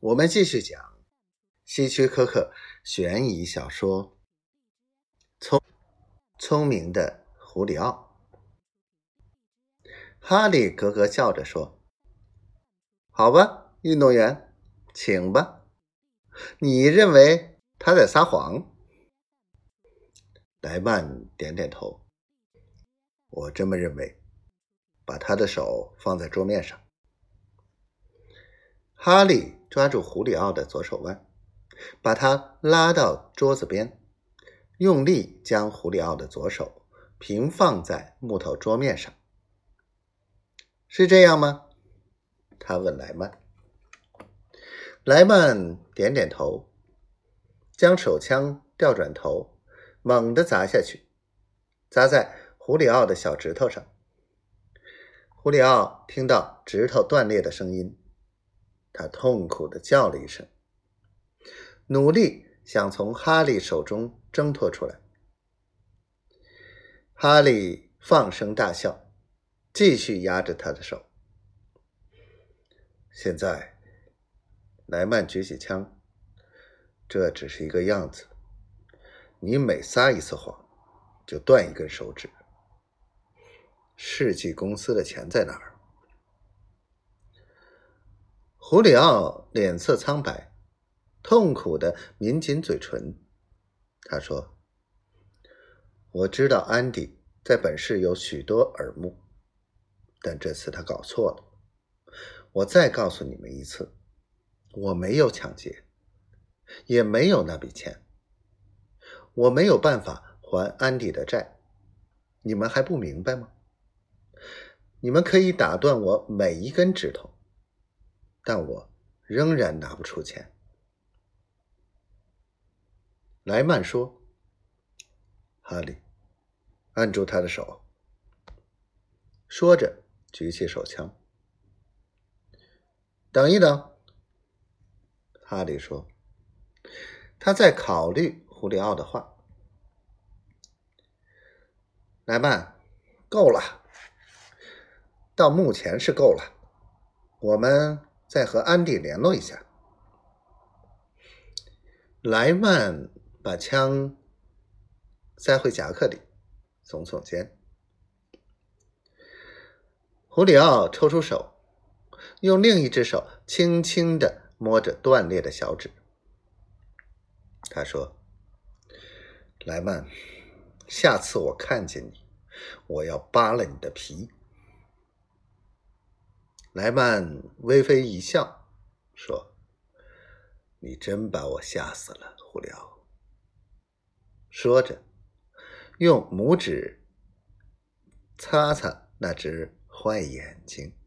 我们继续讲希区柯克悬疑小说《聪聪明的胡里奥》。哈利咯咯笑着说：“好吧，运动员，请吧。你认为他在撒谎？”莱曼点点头：“我这么认为。”把他的手放在桌面上。哈利抓住胡里奥的左手腕，把他拉到桌子边，用力将胡里奥的左手平放在木头桌面上。是这样吗？他问莱曼。莱曼点点头，将手枪调转头，猛地砸下去，砸在胡里奥的小指头上。胡里奥听到指头断裂的声音。他痛苦的叫了一声，努力想从哈利手中挣脱出来。哈利放声大笑，继续压着他的手。现在，莱曼举起枪，这只是一个样子。你每撒一次谎，就断一根手指。世纪公司的钱在哪儿？胡里奥脸色苍白，痛苦的抿紧嘴唇。他说：“我知道安迪在本市有许多耳目，但这次他搞错了。我再告诉你们一次，我没有抢劫，也没有那笔钱。我没有办法还安迪的债，你们还不明白吗？你们可以打断我每一根指头。”但我仍然拿不出钱。莱曼说：“哈利，按住他的手。”说着，举起手枪。等一等，哈利说：“他在考虑胡里奥的话。”莱曼，够了，到目前是够了，我们。再和安迪联络一下。莱曼把枪塞回夹克里，耸耸肩。胡里奥抽出手，用另一只手轻轻的摸着断裂的小指。他说：“莱曼，下次我看见你，我要扒了你的皮。”莱曼微微一笑，说：“你真把我吓死了，胡里奥。”说着，用拇指擦擦那只坏眼睛。